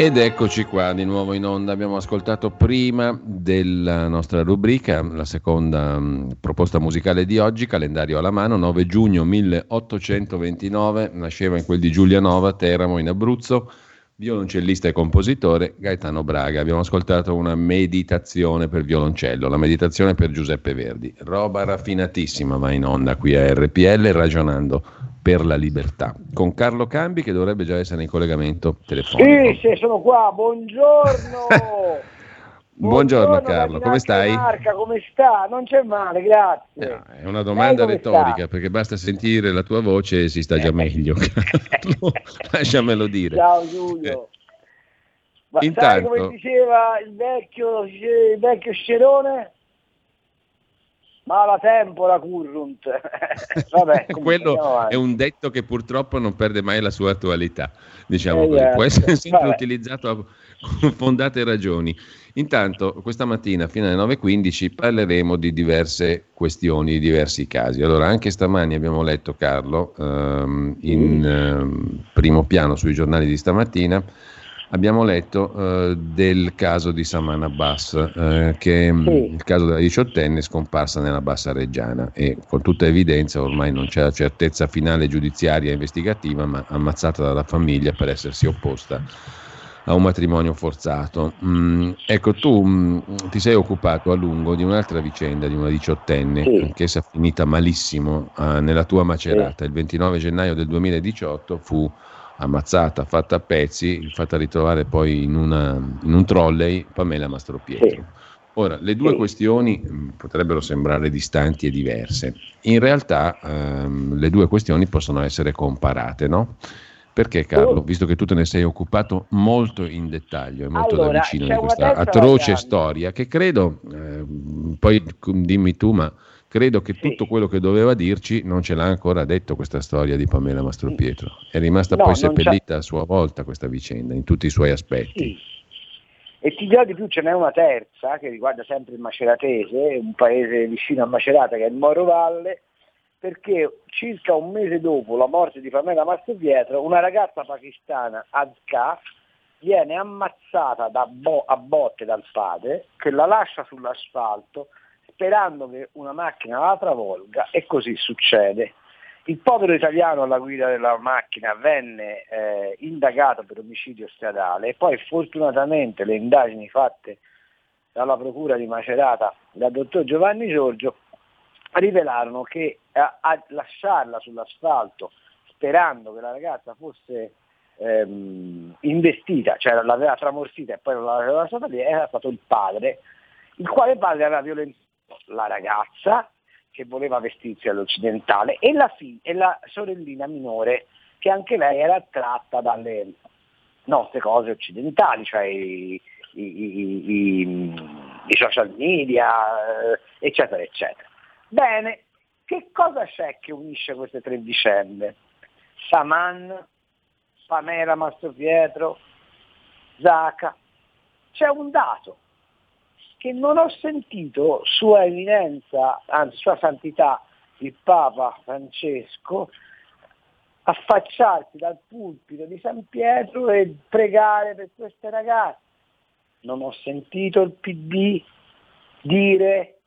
Ed eccoci qua di nuovo in onda. Abbiamo ascoltato prima della nostra rubrica la seconda mh, proposta musicale di oggi, calendario alla mano, 9 giugno 1829, nasceva in quel di Giulianova, Teramo in Abruzzo, violoncellista e compositore Gaetano Braga. Abbiamo ascoltato una meditazione per violoncello, la meditazione per Giuseppe Verdi. Roba raffinatissima va in onda qui a RPL ragionando per la libertà, con Carlo Cambi che dovrebbe già essere in collegamento telefonico. Sì, sì, sono qua, buongiorno! Buongiorno, Carlo, come stai? Marca, come sta? Non c'è male, grazie. No, è una domanda retorica sta? perché basta sentire la tua voce e si sta già meglio. Carlo, lasciamelo dire. Ciao Giulio. Ma Intanto, come diceva il vecchio, il vecchio Scerone? Mala tempora currunt. Vabbè, Quello è un detto che purtroppo non perde mai la sua attualità, diciamo eh, così. Può essere sempre Vabbè. utilizzato con fondate ragioni. Intanto, questa mattina, fino alle 9.15, parleremo di diverse questioni, di diversi casi. Allora, anche stamani abbiamo letto, Carlo, ehm, in ehm, primo piano sui giornali di stamattina, abbiamo letto eh, del caso di Saman Abbas, eh, che è mm, sì. il caso della diciottenne scomparsa nella Bassa Reggiana e con tutta evidenza ormai non c'è la certezza finale giudiziaria e investigativa, ma ammazzata dalla famiglia per essersi opposta a un matrimonio forzato. Mm, ecco, tu mm, ti sei occupato a lungo di un'altra vicenda, di una diciottenne, sì. anch'essa finita malissimo eh, nella tua macerata. Sì. Il 29 gennaio del 2018 fu ammazzata, fatta a pezzi, fatta ritrovare poi in, una, in un trolley Pamela Mastropietro. Sì. Ora, le due sì. questioni mm, potrebbero sembrare distanti e diverse. In realtà ehm, le due questioni possono essere comparate, no? Perché Carlo, visto che tu te ne sei occupato molto in dettaglio e molto allora, da vicino di questa atroce storia, che credo, eh, poi dimmi tu, ma credo che tutto quello che doveva dirci non ce l'ha ancora detto questa storia di Pamela Mastropietro. È rimasta no, poi seppellita a sua volta questa vicenda in tutti i suoi aspetti. Sì. E ti dirò di più, ce n'è una terza che riguarda sempre il Maceratese, un paese vicino a Macerata che è il Moro Valle, perché circa un mese dopo la morte di Pamela Mastropietro, una ragazza pakistana, Azka, viene ammazzata bo- a botte dal padre, che la lascia sull'asfalto, sperando che una macchina la travolga e così succede. Il povero italiano alla guida della macchina venne eh, indagato per omicidio stradale e poi fortunatamente le indagini fatte dalla Procura di Macerata dal dottor Giovanni Giorgio rivelarono che a, a lasciarla sull'asfalto sperando che la ragazza fosse ehm, investita, cioè l'aveva tramortita e poi non l'aveva lasciata lì, era stato il padre, il quale padre aveva violentato la ragazza che voleva vestirsi all'occidentale e la, fig- e la sorellina minore che anche lei era attratta dalle nostre cose occidentali, cioè i, i, i, i social media, eh, eccetera, eccetera. Bene, che cosa c'è che unisce queste tre vicende? Saman, Pamela Mastropietro, Zaca. C'è un dato, che non ho sentito Sua Eminenza, anzi Sua Santità, il Papa Francesco, affacciarsi dal pulpito di San Pietro e pregare per queste ragazze. Non ho sentito il PD dire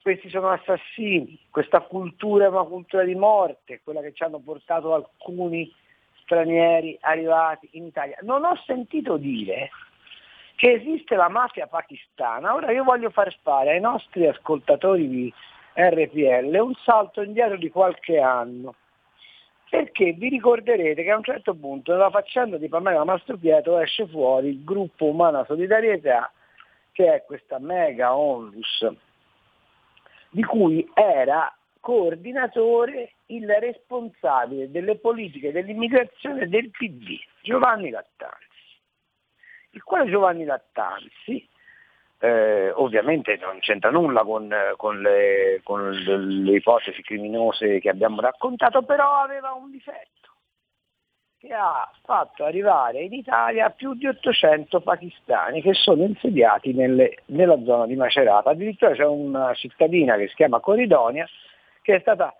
questi sono assassini, questa cultura è una cultura di morte, quella che ci hanno portato alcuni stranieri arrivati in Italia. Non ho sentito dire che esiste la mafia pakistana. Ora io voglio far fare ai nostri ascoltatori di RPL un salto indietro di qualche anno, perché vi ricorderete che a un certo punto nella faccenda di Pamela Mastropietro esce fuori il gruppo Umana Solidarietà, che è questa mega onlus, di cui era coordinatore il responsabile delle politiche dell'immigrazione del PD, Giovanni Lattanzi il quale Giovanni Lattanzi eh, ovviamente non c'entra nulla con, con, le, con, le, ipotesi criminose che abbiamo raccontato, però aveva un difetto, che ha fatto arrivare in Italia più di 800 pakistani che sono insediati nelle, nella zona di Macerata. Addirittura c'è una cittadina che si chiama Coridonia che è stata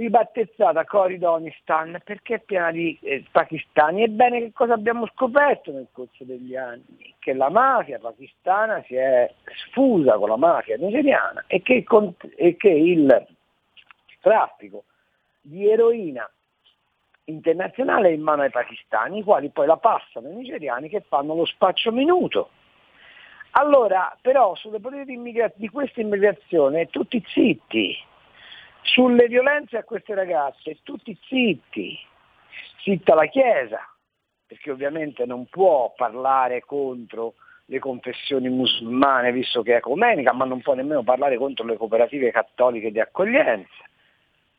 ribattezzata Coridonistan perché è piena di eh, pakistani. Ebbene che cosa abbiamo scoperto nel corso degli anni? Che la mafia pakistana si è sfusa con la mafia nigeriana e che, e che il traffico di eroina internazionale è in mano ai pakistani, i quali poi la passano ai nigeriani che fanno lo spaccio minuto. Allora, però, sulle politiche di, di questa immigrazione tutti zitti, sulle violenze a queste ragazze, tutti zitti, zitta la Chiesa, perché ovviamente non può parlare contro le confessioni musulmane visto che è ecumenica, ma non può nemmeno parlare contro le cooperative cattoliche di accoglienza.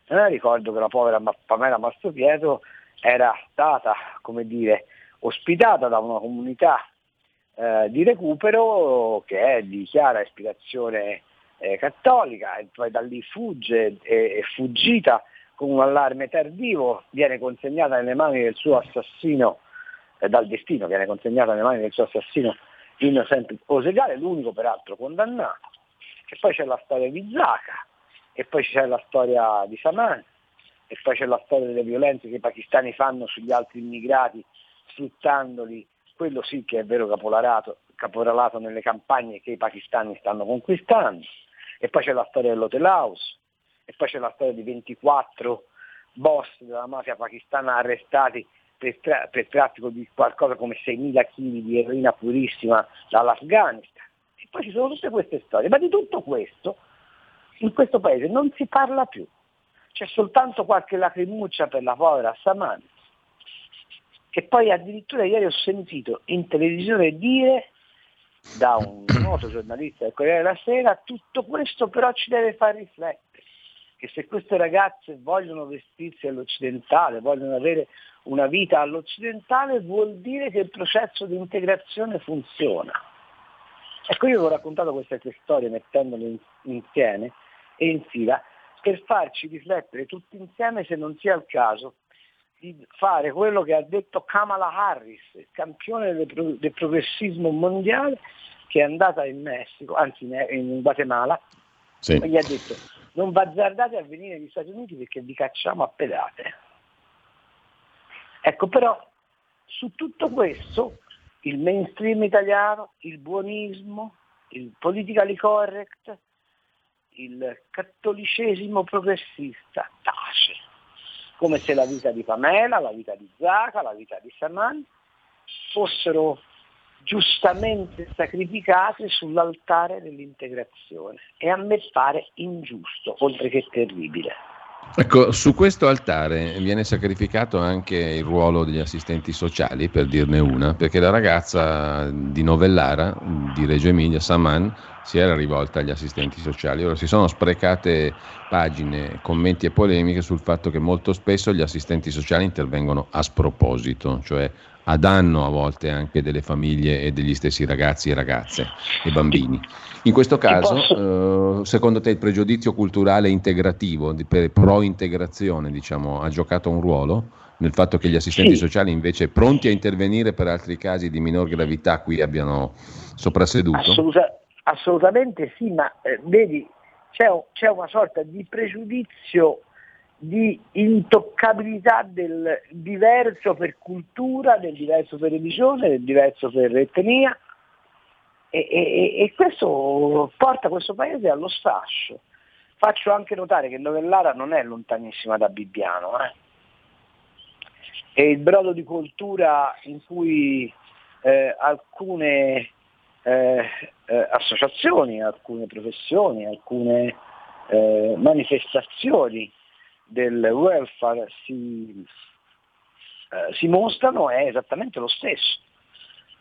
Eh, ricordo che la povera Pamela Mastropietro era stata, come dire, ospitata da una comunità eh, di recupero che è di chiara ispirazione eh, cattolica e poi da lì fugge e è fuggita con un allarme tardivo, viene consegnata nelle mani del suo assassino, eh, dal destino, viene consegnata nelle mani del suo assassino Innocent Osegale, l'unico peraltro condannato. E poi c'è la storia di Zaka, e poi c'è la storia di Saman, e poi c'è la storia delle violenze che i pakistani fanno sugli altri immigrati sfruttandoli, quello sì che è vero caporalato, caporalato nelle campagne che i pakistani stanno conquistando e poi c'è la storia dell'Hotel House, e poi c'è la storia di 24 boss della mafia pakistana arrestati per, tra- per traffico di qualcosa come 6.000 kg di eroina purissima dall'Afghanistan. E poi ci sono tutte queste storie, ma di tutto questo in questo paese non si parla più. C'è soltanto qualche lacrimuccia per la povera Saman, che poi addirittura ieri ho sentito in televisione dire da un noto giornalista del Corriere della Sera, tutto questo però ci deve far riflettere, che se queste ragazze vogliono vestirsi all'occidentale, vogliono avere una vita all'occidentale, vuol dire che il processo di integrazione funziona. Ecco, io vi ho raccontato queste tre storie mettendole insieme e in fila per farci riflettere tutti insieme se non sia il caso di fare quello che ha detto Kamala Harris, campione del, del progressismo mondiale, che è andata in Messico, anzi in Guatemala, sì. e gli ha detto non bazzardate a venire negli Stati Uniti perché vi cacciamo a pedate. Ecco però su tutto questo il mainstream italiano, il buonismo, il politically correct, il cattolicesimo progressista tace come se la vita di Pamela, la vita di Zaka, la vita di Saman fossero giustamente sacrificate sull'altare dell'integrazione e a me pare ingiusto, oltre che terribile. Ecco, su questo altare viene sacrificato anche il ruolo degli assistenti sociali, per dirne una, perché la ragazza di Novellara, di Reggio Emilia, Saman, si era rivolta agli assistenti sociali. Ora si sono sprecate pagine, commenti e polemiche sul fatto che molto spesso gli assistenti sociali intervengono a sproposito, cioè a danno a volte anche delle famiglie e degli stessi ragazzi e ragazze e bambini. In questo caso, eh, secondo te il pregiudizio culturale integrativo, di, per pro-integrazione, diciamo, ha giocato un ruolo nel fatto che gli assistenti sì. sociali invece pronti a intervenire per altri casi di minor gravità qui abbiano soprasseduto? Assoluta, assolutamente sì, ma eh, vedi, c'è, c'è una sorta di pregiudizio di intoccabilità del diverso per cultura, del diverso per religione, del diverso per etnia e, e, e questo porta questo paese allo sfascio. Faccio anche notare che Novellara non è lontanissima da Bibbiano, eh. è il brodo di cultura in cui eh, alcune eh, eh associazioni, alcune professioni, alcune eh, manifestazioni del welfare si, eh, si mostrano è esattamente lo stesso.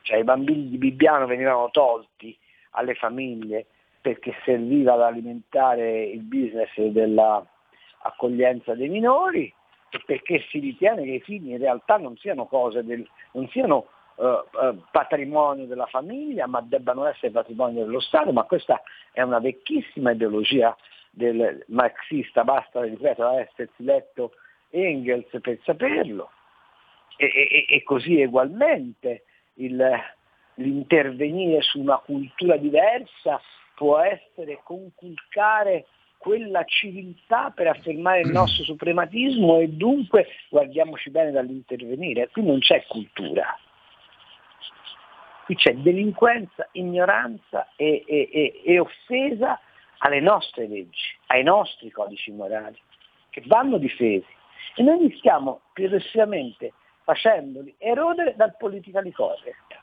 Cioè i bambini di Bibbiano venivano tolti alle famiglie perché serviva ad alimentare il business dell'accoglienza dei minori e perché si ritiene che i figli in realtà non siano cose del, non siano eh, eh, patrimonio della famiglia, ma debbano essere patrimonio dello Stato, ma questa è una vecchissima ideologia del marxista, basta, ripeto, essersi letto Engels per saperlo. E, e, e così ugualmente il, l'intervenire su una cultura diversa può essere conculcare quella civiltà per affermare il nostro suprematismo e dunque guardiamoci bene dall'intervenire. Qui non c'è cultura, qui c'è delinquenza, ignoranza e, e, e, e offesa alle nostre leggi, ai nostri codici morali, che vanno difesi. E noi li stiamo progressivamente facendoli erodere dal politically correct.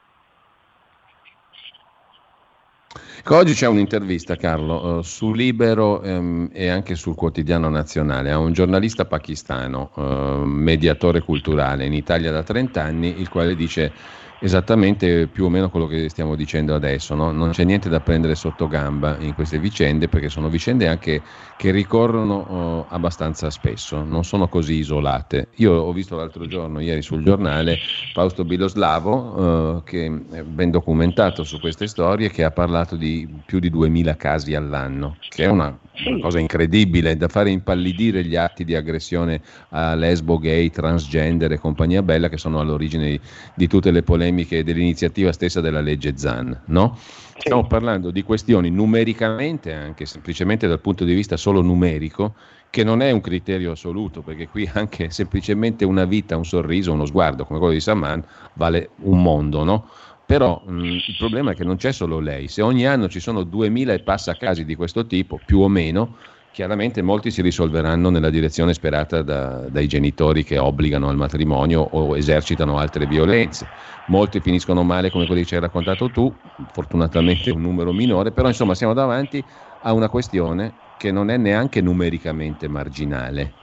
Oggi c'è un'intervista, Carlo, eh, su Libero ehm, e anche sul quotidiano nazionale a un giornalista pakistano, eh, mediatore culturale in Italia da 30 anni, il quale dice esattamente più o meno quello che stiamo dicendo adesso. No? Non c'è niente da prendere sotto gamba in queste vicende perché sono vicende anche che ricorrono oh, abbastanza spesso, non sono così isolate. Io ho visto l'altro giorno, ieri sul giornale, Fausto Biloslavo, eh, che è ben documentato su queste storie, che ha parlato di più di 2000 casi all'anno, che è una, una cosa incredibile da fare impallidire gli atti di aggressione a lesbo, gay, transgender e compagnia bella che sono all'origine di, di tutte le polemiche polemiche dell'iniziativa stessa della legge Zan. No? Stiamo parlando di questioni numericamente, anche semplicemente dal punto di vista solo numerico, che non è un criterio assoluto, perché qui anche semplicemente una vita, un sorriso, uno sguardo come quello di Saman vale un mondo, no? Però mh, il problema è che non c'è solo lei, se ogni anno ci sono 2000 e passa casi di questo tipo, più o meno, chiaramente molti si risolveranno nella direzione sperata da, dai genitori che obbligano al matrimonio o esercitano altre violenze. Molti finiscono male come quelli che ci hai raccontato tu, fortunatamente un numero minore, però insomma siamo davanti a una questione che non è neanche numericamente marginale.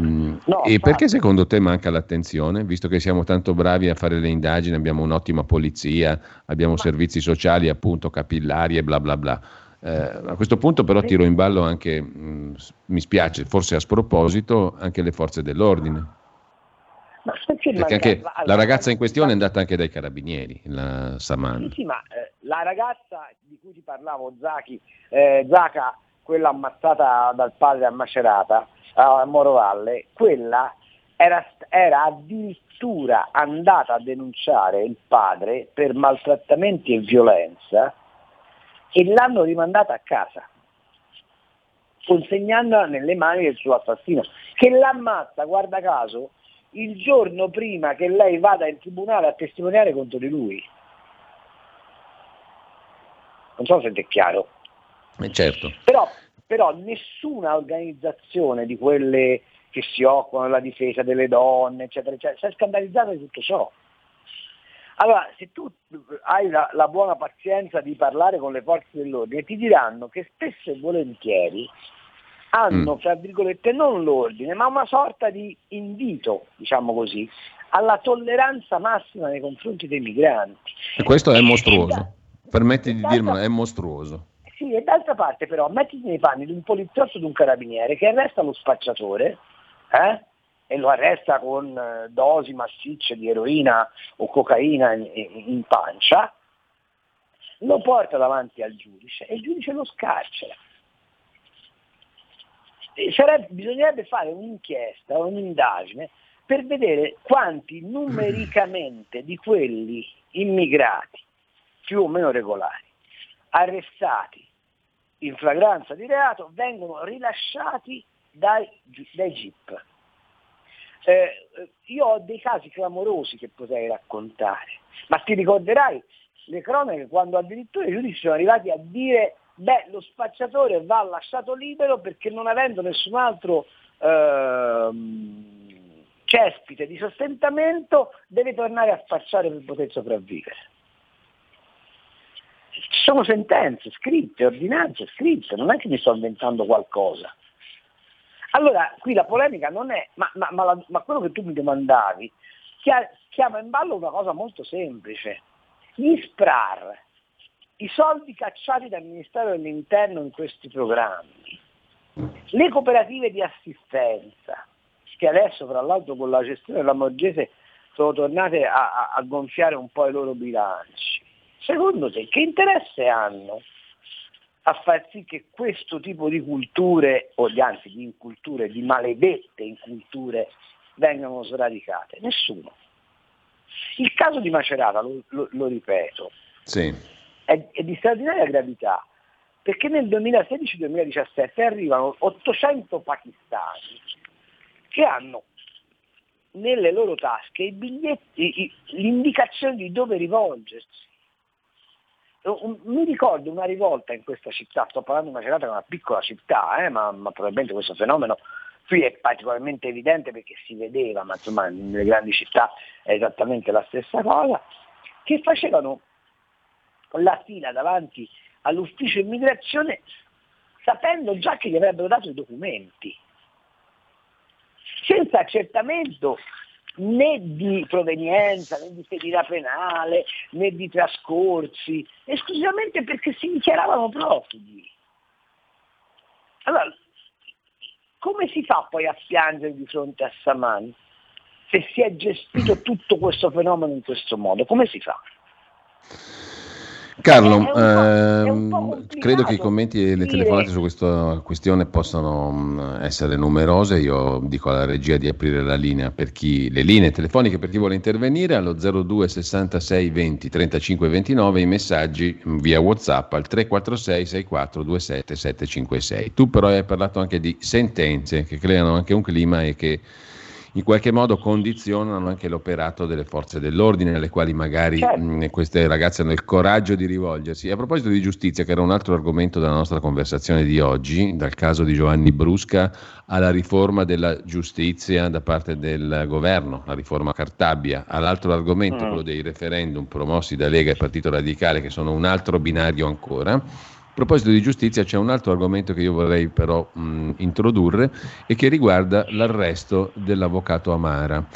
Mm. No, e perché secondo te manca l'attenzione? Visto che siamo tanto bravi a fare le indagini, abbiamo un'ottima polizia, abbiamo servizi sociali appunto capillari e bla bla bla. Eh, a questo punto però tiro in ballo anche, mh, mi spiace, forse a sproposito, anche le forze dell'ordine. perché, perché anche la, la ragazza in questione è andata anche dai carabinieri, la Saman. Sì, sì ma eh, la ragazza di cui ti parlavo, Zaki, eh, Zaka, quella ammazzata dal padre a Macerata, a Morovalle, quella era, era addirittura andata a denunciare il padre per maltrattamenti e violenza e l'hanno rimandata a casa, consegnandola nelle mani del suo assassino, che l'ammazza, guarda caso, il giorno prima che lei vada in tribunale a testimoniare contro di lui. Non so se è chiaro. Eh certo. Però, però nessuna organizzazione di quelle che si occupano della difesa delle donne, eccetera, eccetera, si è scandalizzata di tutto ciò. Allora, se tu hai la, la, buona pazienza di parlare con le forze dell'ordine, ti diranno che spesso e volentieri hanno, mm. fra virgolette, non l'ordine, ma una sorta di invito, diciamo così, alla tolleranza massima nei confronti dei migranti. E questo è mostruoso. Permetti di dirmelo, è mostruoso. Sì, e d'altra parte però mettiti nei panni di un poliziotto o di un carabiniere che arresta lo spacciatore, eh? E lo arresta con eh, dosi massicce di eroina o cocaina in, in pancia, lo porta davanti al giudice e il giudice lo scarcera. Sarebbe, bisognerebbe fare un'inchiesta, un'indagine per vedere quanti numericamente di quelli immigrati più o meno regolari, arrestati in flagranza di reato, vengono rilasciati dai, dai GIP. Eh, io ho dei casi clamorosi che potrei raccontare, ma ti ricorderai le cronache quando addirittura i giudici sono arrivati a dire beh lo spacciatore va lasciato libero perché non avendo nessun altro eh, cespite di sostentamento deve tornare a spacciare per poter sopravvivere. Ci sono sentenze scritte, ordinanze scritte, non è che mi sto inventando qualcosa. Allora, qui la polemica non è, ma, ma, ma, la, ma quello che tu mi domandavi chiama in ballo una cosa molto semplice. Gli SPRAR, i soldi cacciati dal Ministero dell'Interno in questi programmi, le cooperative di assistenza, che adesso tra l'altro con la gestione della Morgese sono tornate a, a gonfiare un po' i loro bilanci. Secondo te che interesse hanno a far sì che questo tipo di culture, o anzi di inculture, di maledette inculture, vengano sradicate? Nessuno. Il caso di Macerata, lo, lo, lo ripeto, sì. è, è di straordinaria gravità, perché nel 2016-2017 arrivano 800 pakistani che hanno nelle loro tasche i biglietti, l'indicazione di dove rivolgersi. Mi ricordo una rivolta in questa città, sto parlando di Macerata che è una piccola città, eh, ma, ma, probabilmente questo fenomeno qui è particolarmente evidente perché si vedeva, ma insomma nelle grandi città è esattamente la stessa cosa, che facevano la fila davanti all'ufficio immigrazione sapendo già che gli avrebbero dato i documenti, senza accertamento né di provenienza, né di fedina penale, né di trascorsi, esclusivamente perché si dichiaravano profughi. Allora, come si fa poi a piangere di fronte a Saman se si è gestito tutto questo fenomeno in questo modo? Come si fa? Carlo, ehm, credo che i commenti e le telefonate su questa questione possano mm, essere numerose. Io dico alla regia di aprire la linea per chi, le linee telefoniche per chi vuole intervenire allo 02 66 20 35 29, i messaggi via WhatsApp al 346 64 27 756. Tu però hai parlato anche di sentenze che creano anche un clima e che in qualche modo condizionano anche l'operato delle forze dell'ordine, alle quali magari certo. mh, queste ragazze hanno il coraggio di rivolgersi. A proposito di giustizia, che era un altro argomento della nostra conversazione di oggi, dal caso di Giovanni Brusca alla riforma della giustizia da parte del governo, la riforma Cartabia, all'altro argomento, mm. quello dei referendum promossi da Lega e Partito Radicale, che sono un altro binario ancora proposito di giustizia c'è un altro argomento che io vorrei però mh, introdurre e che riguarda l'arresto dell'avvocato Amara.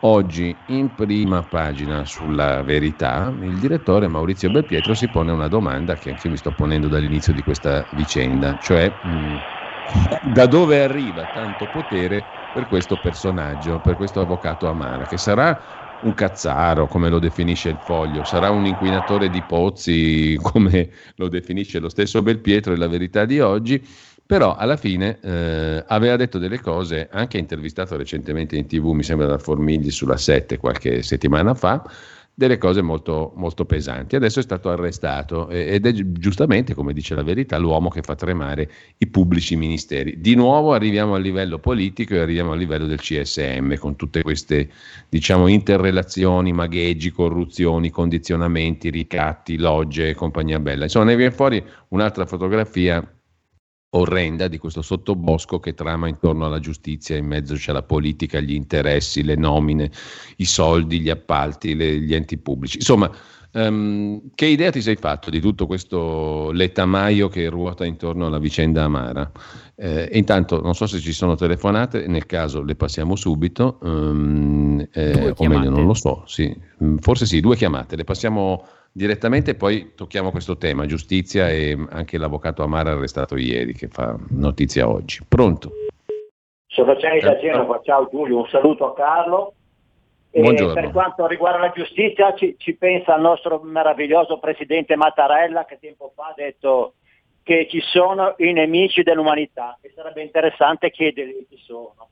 Oggi in prima pagina sulla verità il direttore Maurizio Belpietro si pone una domanda che anche io mi sto ponendo dall'inizio di questa vicenda, cioè mh, da dove arriva tanto potere per questo personaggio, per questo avvocato Amara, che sarà un cazzaro, come lo definisce il foglio, sarà un inquinatore di pozzi, come lo definisce lo stesso Belpietro e la verità di oggi, però alla fine eh, aveva detto delle cose, anche intervistato recentemente in tv, mi sembra da Formigli sulla 7 qualche settimana fa, delle cose molto, molto pesanti. Adesso è stato arrestato ed è giustamente, come dice la verità, l'uomo che fa tremare i pubblici ministeri. Di nuovo arriviamo a livello politico e arriviamo a livello del CSM con tutte queste diciamo, interrelazioni, magheggi, corruzioni, condizionamenti, ricatti, logge e compagnia bella. Insomma, ne viene fuori un'altra fotografia orrenda di questo sottobosco che trama intorno alla giustizia, in mezzo c'è la politica, gli interessi, le nomine, i soldi, gli appalti, le, gli enti pubblici. Insomma, um, che idea ti sei fatto di tutto questo letamaio che ruota intorno alla vicenda amara? Eh, intanto non so se ci sono telefonate, nel caso le passiamo subito, um, eh, o meglio non lo so, sì. forse sì, due chiamate, le passiamo direttamente poi tocchiamo questo tema, giustizia e anche l'avvocato Amara arrestato ieri che fa notizia oggi. Pronto? Sono Gianni da Genova, ciao Giulio, un saluto a Carlo. Buongiorno. per quanto riguarda la giustizia ci, ci pensa il nostro meraviglioso presidente Mattarella che tempo fa ha detto che ci sono i nemici dell'umanità e sarebbe interessante chiedergli chi sono.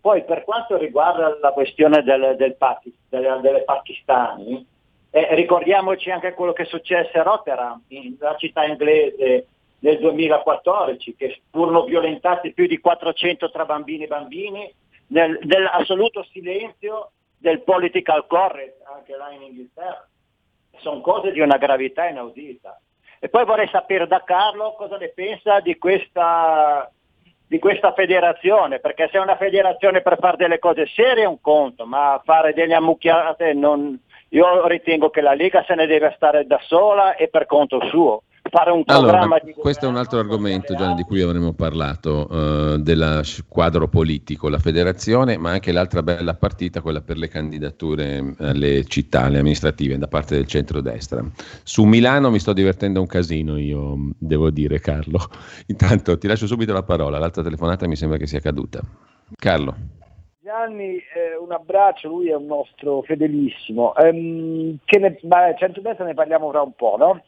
Poi per quanto riguarda la questione del, del Pakistan, delle, delle pakistani, eh, ricordiamoci anche quello che successe a Rotterdam, la città inglese nel 2014, che furono violentati più di 400 tra bambini e bambini, nel, nell'assoluto silenzio del political correct, anche là in Inghilterra. Sono cose di una gravità inaudita. E poi vorrei sapere da Carlo cosa ne pensa di questa, di questa federazione, perché se è una federazione per fare delle cose serie è un conto, ma fare delle ammucchiate non, io ritengo che la Lega se ne deve stare da sola e per conto suo. Fare un programma allora, di questo è un altro argomento Gianni, di cui avremmo parlato, uh, del quadro politico, la federazione, ma anche l'altra bella partita, quella per le candidature alle città, alle amministrative, da parte del centrodestra. Su Milano mi sto divertendo un casino, io devo dire, Carlo. Intanto ti lascio subito la parola, l'altra telefonata mi sembra che sia caduta. Carlo. Gianni, eh, un abbraccio, lui è un nostro fedelissimo. Um, che ne, beh, centrodestra ne parliamo fra un po', no?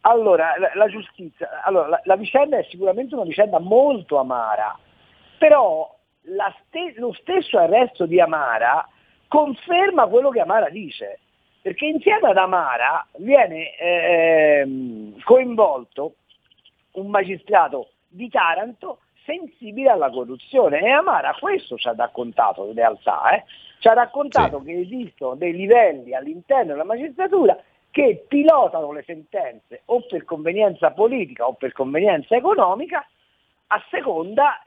Allora, la, la giustizia, allora, la, la, vicenda è sicuramente una vicenda molto amara, però ste, lo stesso arresto di Amara conferma quello che Amara dice, perché insieme ad Amara viene eh, coinvolto un magistrato di Taranto sensibile alla corruzione e Amara questo ci ha raccontato in realtà, eh? ci ha raccontato sì. che esistono dei livelli all'interno della magistratura che pilotano le sentenze o per convenienza politica o per convenienza economica a seconda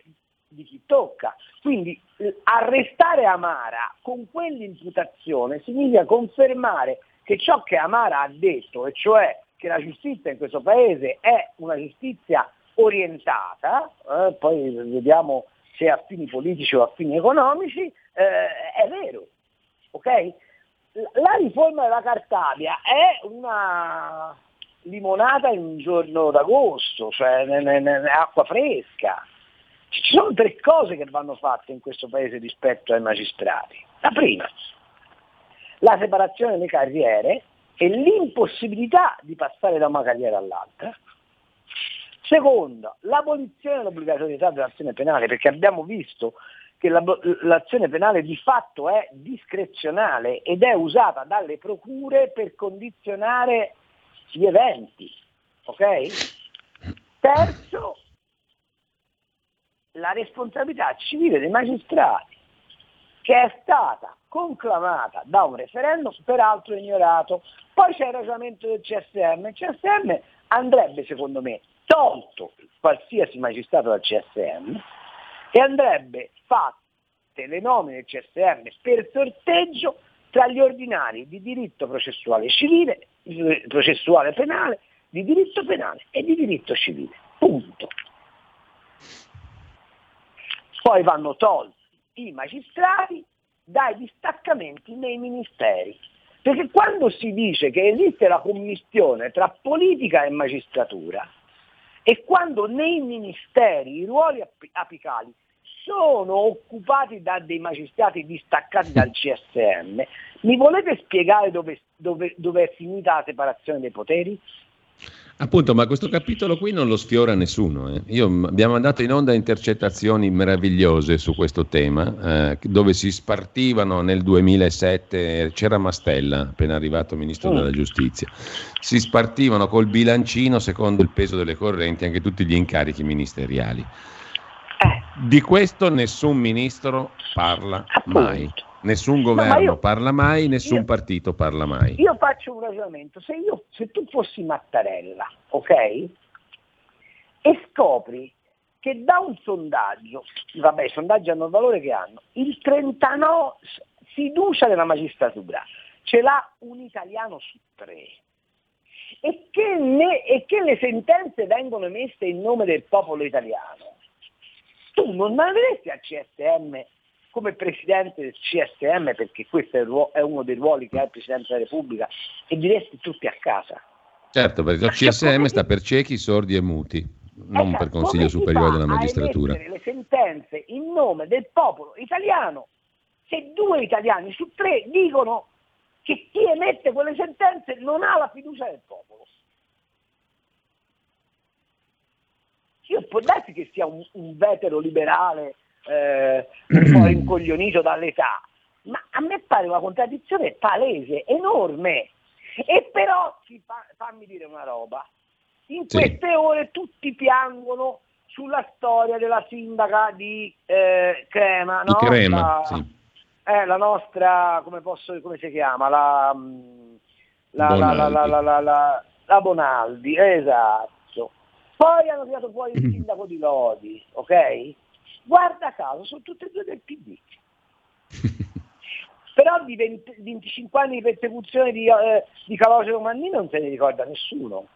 di chi tocca. Quindi arrestare Amara con quell'imputazione significa confermare che ciò che Amara ha detto, e cioè che la giustizia in questo paese è una giustizia orientata, eh, poi vediamo se a fini politici o a fini economici, eh, è vero. Okay? La riforma della Cartabia è una limonata in un giorno d'agosto, cioè acqua fresca. Ci sono tre cose che vanno fatte in questo paese rispetto ai magistrati. La prima, la separazione delle carriere e l'impossibilità di passare da una carriera all'altra. Secondo, l'abolizione dell'obbligatorietà dell'azione penale, perché abbiamo visto che l'azione penale di fatto è discrezionale ed è usata dalle procure per condizionare gli eventi. Okay? Terzo, la responsabilità civile dei magistrati, che è stata conclamata da un referendum, peraltro ignorato. Poi c'è il ragionamento del CSM. Il CSM andrebbe, secondo me, tolto qualsiasi magistrato dal CSM e andrebbe fatte le nomine del CSM per sorteggio tra gli ordinari di diritto processuale civile, processuale penale, di diritto penale e di diritto civile. Punto. Poi vanno tolti i magistrati dai distaccamenti nei ministeri. Perché quando si dice che esiste la commissione tra politica e magistratura, e quando nei ministeri i ruoli apicali sono occupati da dei magistrati distaccati dal CSM, mi volete spiegare dove, dove, dove è finita la separazione dei poteri? Appunto, ma questo capitolo qui non lo sfiora nessuno. Eh. Io, abbiamo mandato in onda intercettazioni meravigliose su questo tema, eh, dove si spartivano nel 2007, c'era Mastella, appena arrivato ministro oh. della giustizia, si spartivano col bilancino secondo il peso delle correnti anche tutti gli incarichi ministeriali. Eh. Di questo nessun ministro parla Appunto. mai. Nessun governo no, io, parla mai, nessun io, partito parla mai. Io faccio un ragionamento, se, io, se tu fossi Mattarella, ok? E scopri che da un sondaggio, vabbè i sondaggi hanno il valore che hanno, il 39 fiducia nella magistratura ce l'ha un italiano su tre e che, ne, e che le sentenze vengono emesse in nome del popolo italiano, tu non avresti al CSM come presidente del CSM, perché questo è, uno dei ruoli che ha il Presidente della Repubblica, e diresti tutti a casa. Certo, perché il CSM sta per ciechi, sordi e muti, non esatto, per Consiglio Superiore della Magistratura. le sentenze in nome del popolo italiano, se due italiani su tre dicono che chi emette quelle sentenze non ha la fiducia del popolo. Io può darsi che sia un, un vetero liberale eh, un po' rincoglionito dall'età, ma a me pare una contraddizione palese, enorme. E però fa, fammi dire una roba, in queste sì. ore tutti piangono sulla storia della sindaca di eh, Crema, no? Crema la, sì. eh, la nostra, come, posso, come si chiama? La, mm, la, la, la Bonaldi, esatto. Poi hanno tirato fuori il sindaco di Lodi, ok? Guarda caso sono tutte e due del PD. Però di 20, 25 anni di persecuzione di, eh, di Calogero Mannini non se ne ricorda nessuno.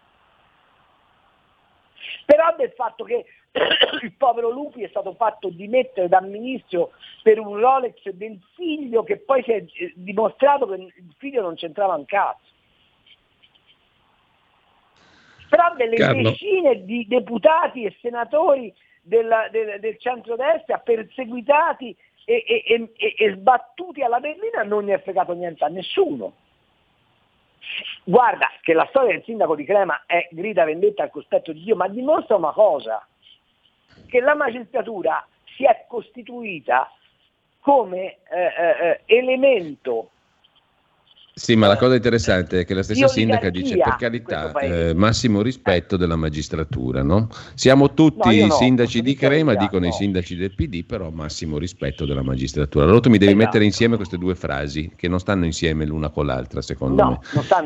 Però del fatto che il povero Lupi è stato fatto dimettere dal ministro per un Rolex del figlio che poi si è eh, dimostrato che il figlio non c'entrava un cazzo. Però delle Carlo. decine di deputati e senatori della, del, del centrodestra perseguitati e, e, e, e sbattuti alla berlina non ne è fregato niente a nessuno. Guarda che la storia del sindaco di Crema è grida vendetta al cospetto di Dio, ma dimostra una cosa, che la magistratura si è costituita come eh, eh, eh elemento sì, ma la cosa interessante è che la stessa sindaca dice per carità eh, massimo rispetto della magistratura, no? Siamo tutti no, no, sindaci di Crema, dicono i sindaci del PD, però massimo rispetto della magistratura. Allora tu mi devi esatto. mettere insieme queste due frasi che non stanno insieme l'una con l'altra, secondo me.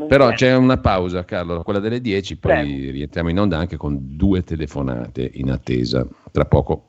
Però c'è una pausa, Carlo, quella delle 10, poi Prego. rientriamo in onda anche con due telefonate in attesa. Tra poco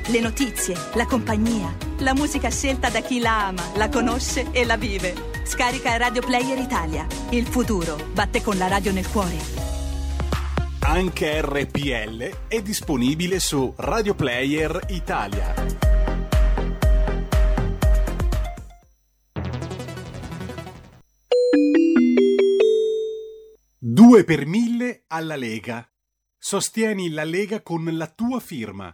Le notizie, la compagnia, la musica scelta da chi la ama, la conosce e la vive. Scarica Radio Player Italia. Il futuro batte con la radio nel cuore. Anche RPL è disponibile su Radio Player Italia. Due per mille alla Lega. Sostieni la Lega con la tua firma.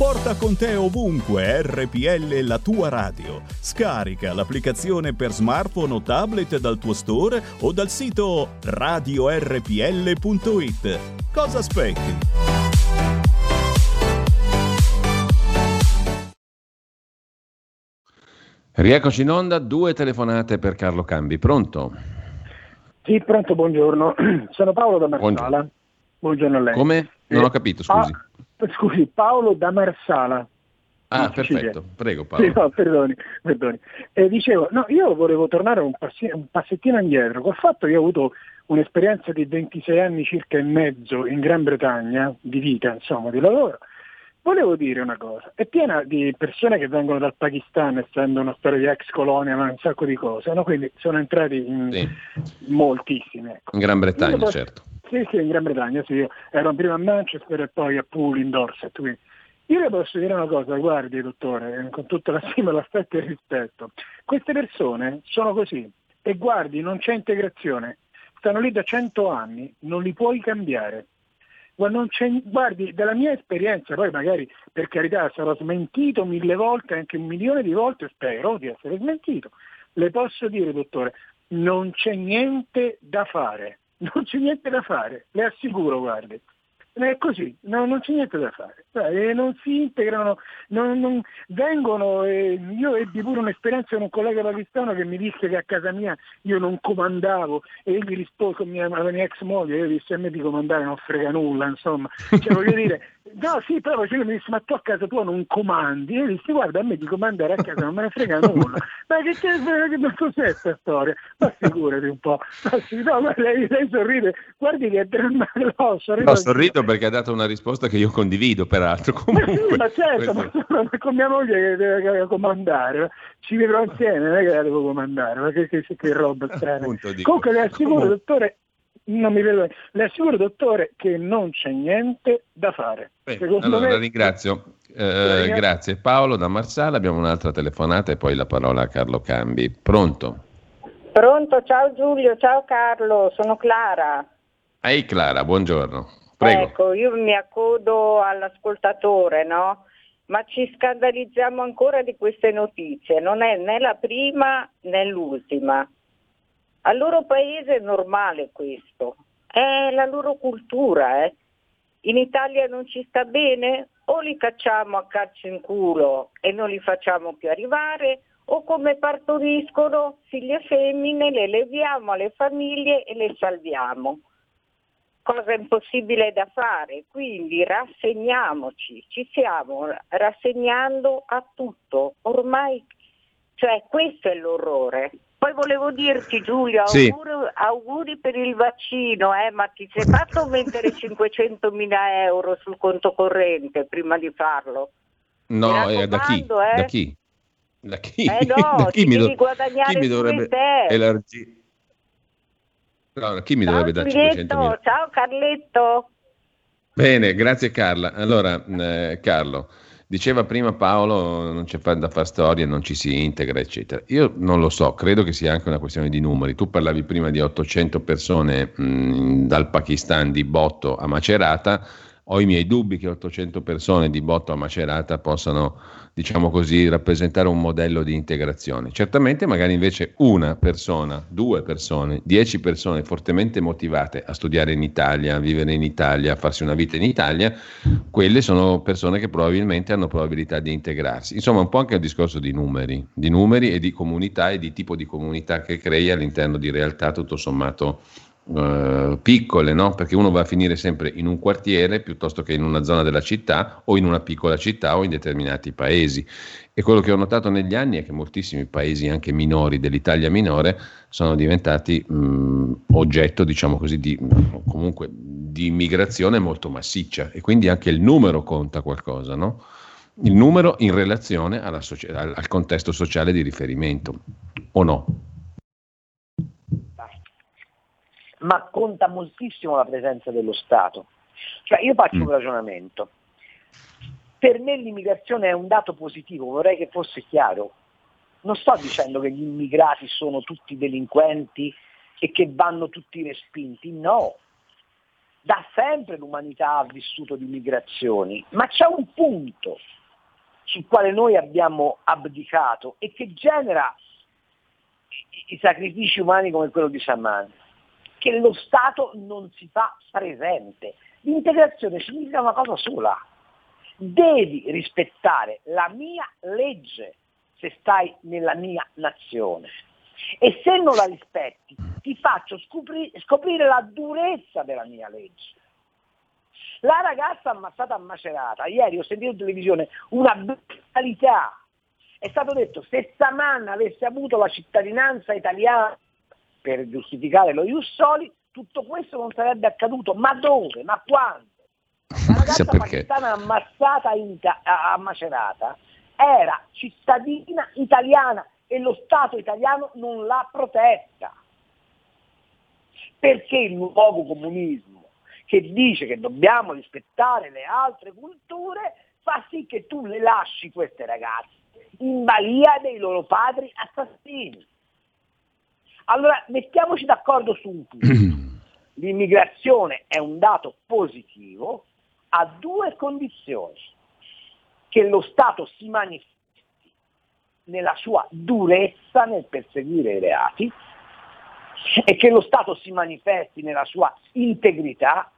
Porta con te ovunque RPL la tua radio. Scarica l'applicazione per smartphone o tablet dal tuo store o dal sito radiorpl.it. Cosa aspetti? Rieccoci in onda, due telefonate per Carlo Cambi. Pronto? Sì, pronto, buongiorno. Sono Paolo da Marsala. Buongiorno, buongiorno a lei. Come? Non ho capito, scusi. Ah, Scusi, Paolo da Marsala. Ah, perfetto, prego Paolo. Sì, no, perdoni, perdoni. Eh, dicevo, no, io volevo tornare un, passi- un passettino indietro, col fatto che ho avuto un'esperienza di 26 anni circa e mezzo in Gran Bretagna, di vita, insomma, di lavoro. Volevo dire una cosa, è piena di persone che vengono dal Pakistan, essendo una storia di ex colonia, ma un sacco di cose, no? quindi sono entrati in sì. moltissime. Ecco. In Gran Bretagna, posso... certo. Sì, sì, in Gran Bretagna, sì, ero prima a Manchester e poi a Poole in Dorset. Quindi. Io le posso dire una cosa, guardi dottore, con tutta la stima, l'aspetto e il rispetto, queste persone sono così e guardi, non c'è integrazione, stanno lì da cento anni, non li puoi cambiare. guardi, dalla mia esperienza, poi magari per carità sarò smentito mille volte, anche un milione di volte, spero di essere smentito, le posso dire dottore, non c'è niente da fare non c'è niente da fare, le assicuro, guardi. È così, no, non c'è niente da fare. Cioè, non si integrano, non, non vengono. Eh, io ebbi pure un'esperienza con un collega pakistano che mi disse che a casa mia io non comandavo e egli rispose alla mia ex moglie, io disse a me di comandare non frega nulla, insomma. Cioè, voglio dire, no sì, però cioè, mi disse ma tu a casa tua non comandi? E io dissi guarda a me di comandare a casa non me ne frega nulla. ma che, che, che cos'è questa storia? Ma figurati un po'. No, ma lei, lei sorride, guardi che è. No, sorrido, no, sorrido perché ha dato una risposta che io condivido, peraltro. Comunque, ma sì, ma certo, questo... ma con mia moglie che deve comandare, ci vivrò insieme, non è che la devo comandare, ma che, che, che roba strana. Comunque le assicuro, Comunque... dottore, non mi vedo, le assicuro, dottore, che non c'è niente da fare. Beh, allora, me... la ringrazio. Eh, grazie Paolo da Marsala, abbiamo un'altra telefonata e poi la parola a Carlo Cambi. Pronto? Pronto, ciao Giulio, ciao Carlo, sono Clara. Ehi Clara, buongiorno. Prego. Ecco, io mi accodo all'ascoltatore, no? Ma ci scandalizziamo ancora di queste notizie, non è né la prima né l'ultima. Al loro paese è normale questo, è la loro cultura. Eh? In Italia non ci sta bene? O li cacciamo a calcio in culo e non li facciamo più arrivare, o come partoriscono figlie femmine, le leviamo alle famiglie e le salviamo. Cosa impossibile da fare, quindi rassegniamoci, ci stiamo rassegnando a tutto, ormai, cioè questo è l'orrore. Poi volevo dirti Giulio, sì. auguri, auguri, per il vaccino, eh, ma ti sei fatto mettere 500 mila euro sul conto corrente prima di farlo? No, eh, da chi? Eh? Da chi? Da chi? Eh no, da chi, mi, do- chi mi dovrebbe elargire? No, chi mi ciao, dovrebbe dare 500 mila? Ciao Carletto. Bene, grazie Carla. Allora, eh, Carlo, Diceva prima Paolo, non c'è da fare storia, non ci si integra, eccetera. Io non lo so, credo che sia anche una questione di numeri. Tu parlavi prima di 800 persone mh, dal Pakistan di botto a Macerata, ho i miei dubbi che 800 persone di botto a Macerata possano diciamo così, rappresentare un modello di integrazione. Certamente magari invece una persona, due persone, dieci persone fortemente motivate a studiare in Italia, a vivere in Italia, a farsi una vita in Italia, quelle sono persone che probabilmente hanno probabilità di integrarsi. Insomma, un po' anche un discorso di numeri, di numeri e di comunità e di tipo di comunità che crei all'interno di realtà tutto sommato Uh, piccole, no? perché uno va a finire sempre in un quartiere piuttosto che in una zona della città o in una piccola città o in determinati paesi. E quello che ho notato negli anni è che moltissimi paesi, anche minori dell'Italia minore, sono diventati mh, oggetto, diciamo così, di, comunque, di immigrazione molto massiccia e quindi anche il numero conta qualcosa, no? il numero in relazione socia- al contesto sociale di riferimento, o no? Ma conta moltissimo la presenza dello Stato. Cioè io faccio mm. un ragionamento. Per me l'immigrazione è un dato positivo, vorrei che fosse chiaro. Non sto dicendo che gli immigrati sono tutti delinquenti e che vanno tutti respinti, no. Da sempre l'umanità ha vissuto di migrazioni, ma c'è un punto sul quale noi abbiamo abdicato e che genera i sacrifici umani come quello di Saman che lo Stato non si fa presente. L'integrazione significa una cosa sola, devi rispettare la mia legge se stai nella mia nazione e se non la rispetti ti faccio scopri- scoprire la durezza della mia legge. La ragazza ammazzata a Macerata, ieri ho sentito in televisione una brutalità, è stato detto se Samanna avesse avuto la cittadinanza italiana per giustificare lo Ius Soli, tutto questo non sarebbe accaduto. Ma dove? Ma quando? La ragazza pakistana ammazzata in, a Macerata era cittadina italiana e lo Stato italiano non l'ha protetta. Perché il nuovo comunismo che dice che dobbiamo rispettare le altre culture fa sì che tu le lasci queste ragazze in balia dei loro padri assassini. Allora mettiamoci d'accordo su un punto. L'immigrazione è un dato positivo a due condizioni. Che lo Stato si manifesti nella sua durezza nel perseguire i reati e che lo Stato si manifesti nella sua integrità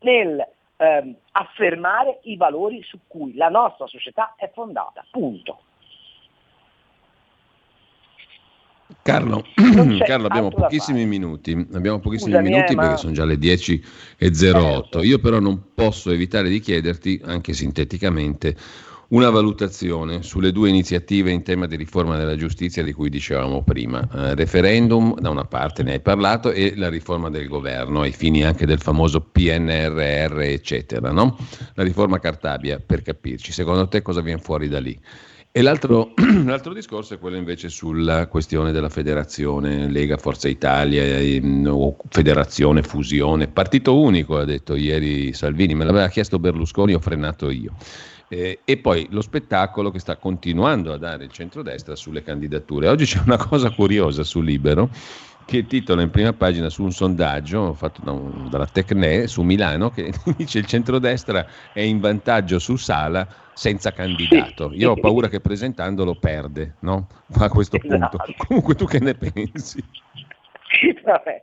nel ehm, affermare i valori su cui la nostra società è fondata. Punto. Carlo, Carlo abbiamo pochissimi minuti, abbiamo pochissimi Scusami, minuti eh, perché ma... sono già le 10.08. Io però non posso evitare di chiederti, anche sinteticamente, una valutazione sulle due iniziative in tema di riforma della giustizia di cui dicevamo prima. Eh, referendum, da una parte ne hai parlato, e la riforma del governo, ai fini anche del famoso PNRR, eccetera. No? La riforma Cartabia, per capirci. Secondo te cosa viene fuori da lì? E l'altro, l'altro, discorso è quello invece sulla questione della federazione, Lega Forza Italia, ehm, o federazione, fusione, partito unico, ha detto ieri Salvini, me l'aveva chiesto Berlusconi, ho frenato io. Eh, e poi lo spettacolo che sta continuando a dare il centrodestra sulle candidature. Oggi c'è una cosa curiosa su Libero che titola in prima pagina su un sondaggio fatto da un, dalla Tecne su Milano che dice il centrodestra è in vantaggio su Sala senza candidato. Io ho paura che presentandolo perde, no? A questo punto. Esatto. Comunque tu che ne pensi? Vabbè,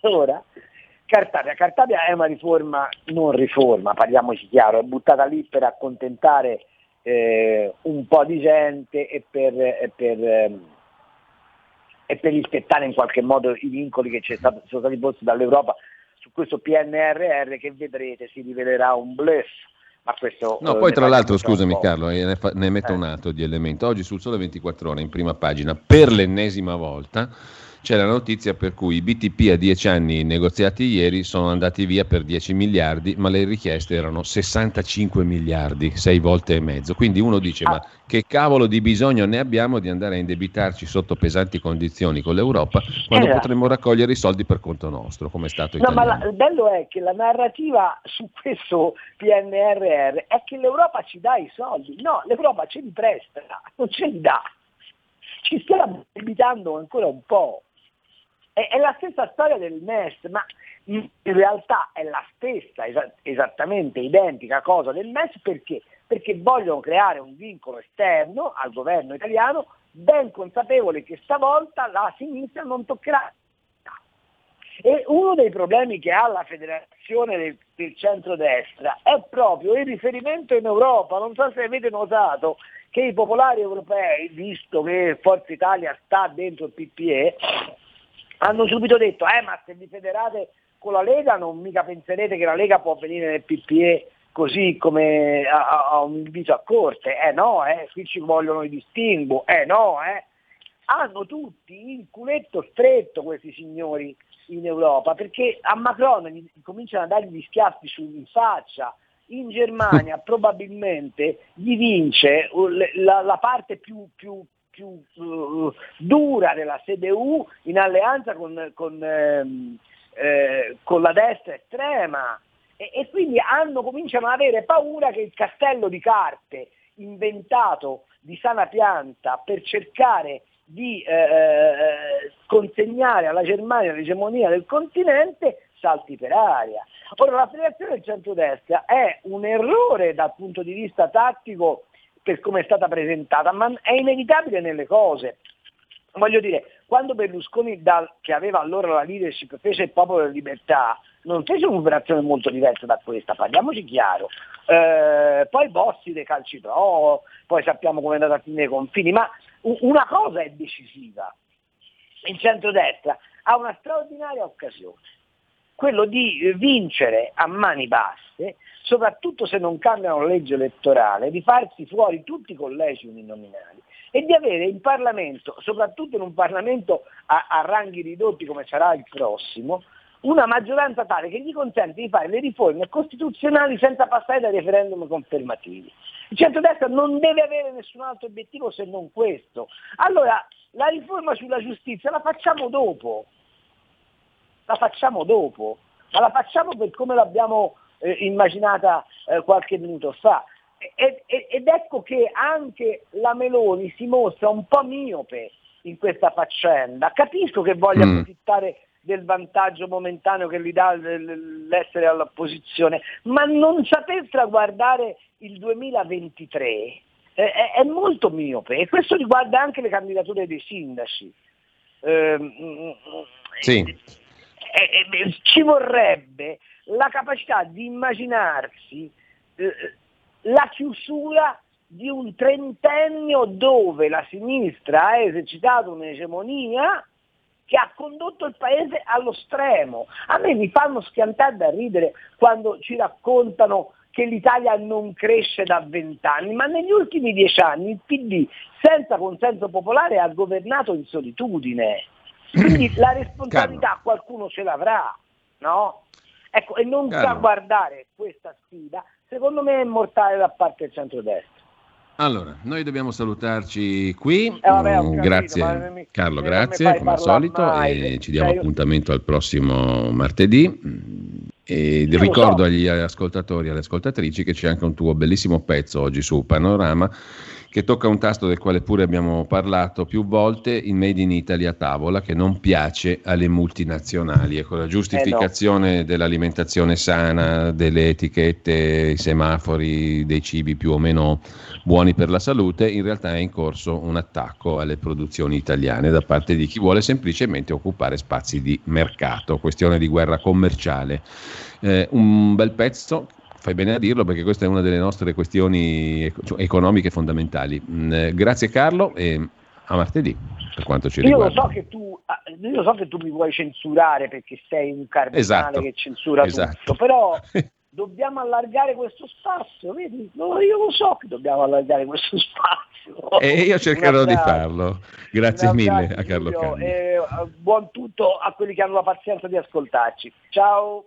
allora, Cartabia. Cartabia è una riforma, non riforma, parliamoci chiaro, è buttata lì per accontentare eh, un po' di gente e per, e per, ehm, e per rispettare in qualche modo i vincoli che ci sono stati posti dall'Europa su questo PNRR che vedrete si rivelerà un bluff. Ma questo, no, eh, poi tra l'altro, scusami Carlo, ne, fa, ne metto eh. un altro di elemento. Oggi sul Sole 24 Ore, in prima pagina, per l'ennesima volta, c'è la notizia per cui i BTP a 10 anni negoziati ieri sono andati via per 10 miliardi, ma le richieste erano 65 miliardi, 6 volte e mezzo. Quindi uno dice: Ma che cavolo di bisogno ne abbiamo di andare a indebitarci sotto pesanti condizioni con l'Europa quando esatto. potremmo raccogliere i soldi per conto nostro, come è stato italiano? No, ma la, il bello è che la narrativa su questo PNRR è che l'Europa ci dà i soldi. No, l'Europa ce li presta, non ce li dà. Ci stiamo debitando ancora un po'. È, è la stessa storia del MES, ma in realtà è la stessa, esattamente identica cosa del MES perché? Perché vogliono creare un vincolo esterno al governo italiano ben consapevole che stavolta la sinistra non toccherà. E uno dei problemi che ha la federazione del, del centrodestra è proprio il riferimento in Europa. Non so se avete notato che i popolari europei, visto che Forza Italia sta dentro il PPE, hanno subito detto, eh ma se vi federate con la Lega non mica penserete che la Lega può venire nel PPE così come a, a un invito a corte, eh no, eh, qui ci vogliono i distinguo, eh no, eh. Hanno tutti il culetto stretto questi signori in Europa, perché a Macron gli, cominciano a dargli gli schiaffi su, in faccia, in Germania probabilmente gli vince la, la parte più, più, più uh, dura della CDU in alleanza con, con, ehm, eh, con la destra estrema e, e, quindi hanno, cominciano ad avere paura che il castello di carte inventato di sana pianta per cercare di eh, eh consegnare alla Germania l'egemonia del continente salti per aria. Ora la federazione del centrodestra è un errore dal punto di vista tattico per come è stata presentata, ma è inevitabile nelle cose. Voglio dire, quando Berlusconi, dal, che aveva allora la leadership, fece il popolo della libertà, non fece un'operazione molto diversa da questa, parliamoci chiaro. Eh, poi Bossi dei calci pro, poi sappiamo come è andata a finire i confini, ma una cosa è decisiva. Il centrodestra ha una straordinaria occasione, quello di vincere a mani basse soprattutto se non cambiano la legge elettorale, di farsi fuori tutti i collegi uninominali e di avere in Parlamento, soprattutto in un Parlamento a, a ranghi ridotti come sarà il prossimo, una maggioranza tale che gli consente di fare le riforme costituzionali senza passare dai referendum confermativi. Il centrodestra non deve avere nessun altro obiettivo se non questo. Allora la riforma sulla giustizia la facciamo dopo, la facciamo dopo, ma la facciamo per come l'abbiamo eh, immaginata eh, qualche minuto fa. Ed, ed ecco che anche la Meloni si mostra un po' miope in questa faccenda. Capisco che voglia mm. approfittare del vantaggio momentaneo che gli dà l'essere all'opposizione, ma non saper traguardare il 2023 eh, è, è, molto miope e questo riguarda anche le candidature dei sindaci. Eh, sì. Eh, eh ci vorrebbe la capacità di immaginarsi eh, la chiusura di un trentennio dove la sinistra ha esercitato un'egemonia che ha condotto il paese allo stremo. A me mi fanno schiantare da ridere quando ci raccontano che l'Italia non cresce da vent'anni, ma negli ultimi dieci anni il PD senza consenso popolare ha governato in solitudine. Quindi la responsabilità qualcuno ce l'avrà, no? Ecco, e non sa guardare questa sfida, secondo me è mortale da parte del centrodestra. Allora, noi dobbiamo salutarci qui. Eh, vabbè, capito, grazie mi, Carlo, grazie come al solito mai. e ci diamo cioè, appuntamento io... al prossimo martedì. E ricordo so. agli ascoltatori e alle ascoltatrici che c'è anche un tuo bellissimo pezzo oggi su Panorama che tocca un tasto del quale pure abbiamo parlato più volte, il Made in Italy a tavola, che non piace alle multinazionali. Ecco, la giustificazione eh no. dell'alimentazione sana, delle etichette, i semafori, dei cibi più o meno buoni per la salute, in realtà è in corso un attacco alle produzioni italiane da parte di chi vuole semplicemente occupare spazi di mercato, questione di guerra commerciale. Eh, un bel pezzo fai bene a dirlo perché questa è una delle nostre questioni cioè, economiche fondamentali. Mm, grazie Carlo e a martedì per quanto ci riguarda. Io lo so che tu, ah, io so che tu mi vuoi censurare perché sei un cardinale esatto. che censura esatto. tutto, però dobbiamo allargare questo spazio, vedi? No, io lo so che dobbiamo allargare questo spazio. E io cercherò di farlo. Grazie mille a Carlo Canni. Eh, buon tutto a quelli che hanno la pazienza di ascoltarci. Ciao.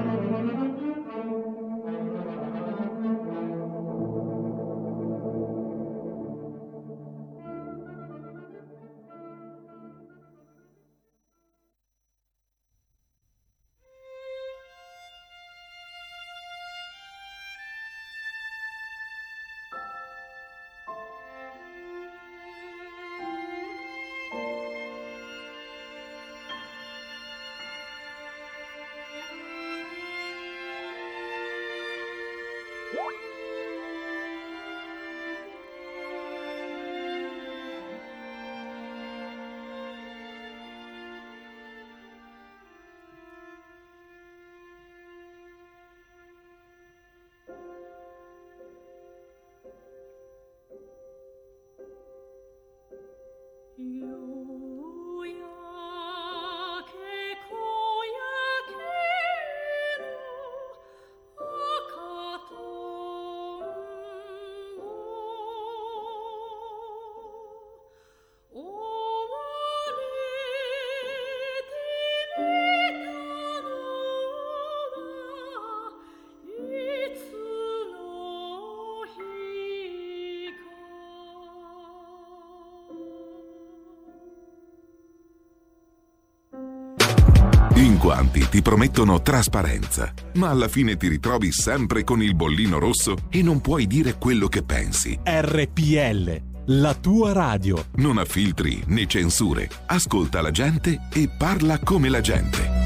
Quanti ti promettono trasparenza, ma alla fine ti ritrovi sempre con il bollino rosso e non puoi dire quello che pensi. RPL, la tua radio. Non ha filtri né censure. Ascolta la gente e parla come la gente.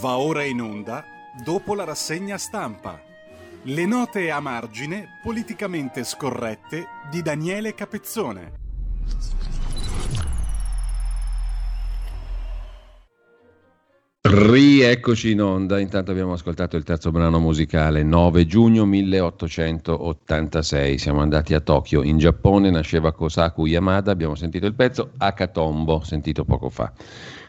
Va ora in onda dopo la rassegna stampa. Le note a margine politicamente scorrette di Daniele Capezzone. Rieccoci in onda, intanto abbiamo ascoltato il terzo brano musicale 9 giugno 1886, siamo andati a Tokyo, in Giappone nasceva Kosaku Yamada, abbiamo sentito il pezzo Akatombo, sentito poco fa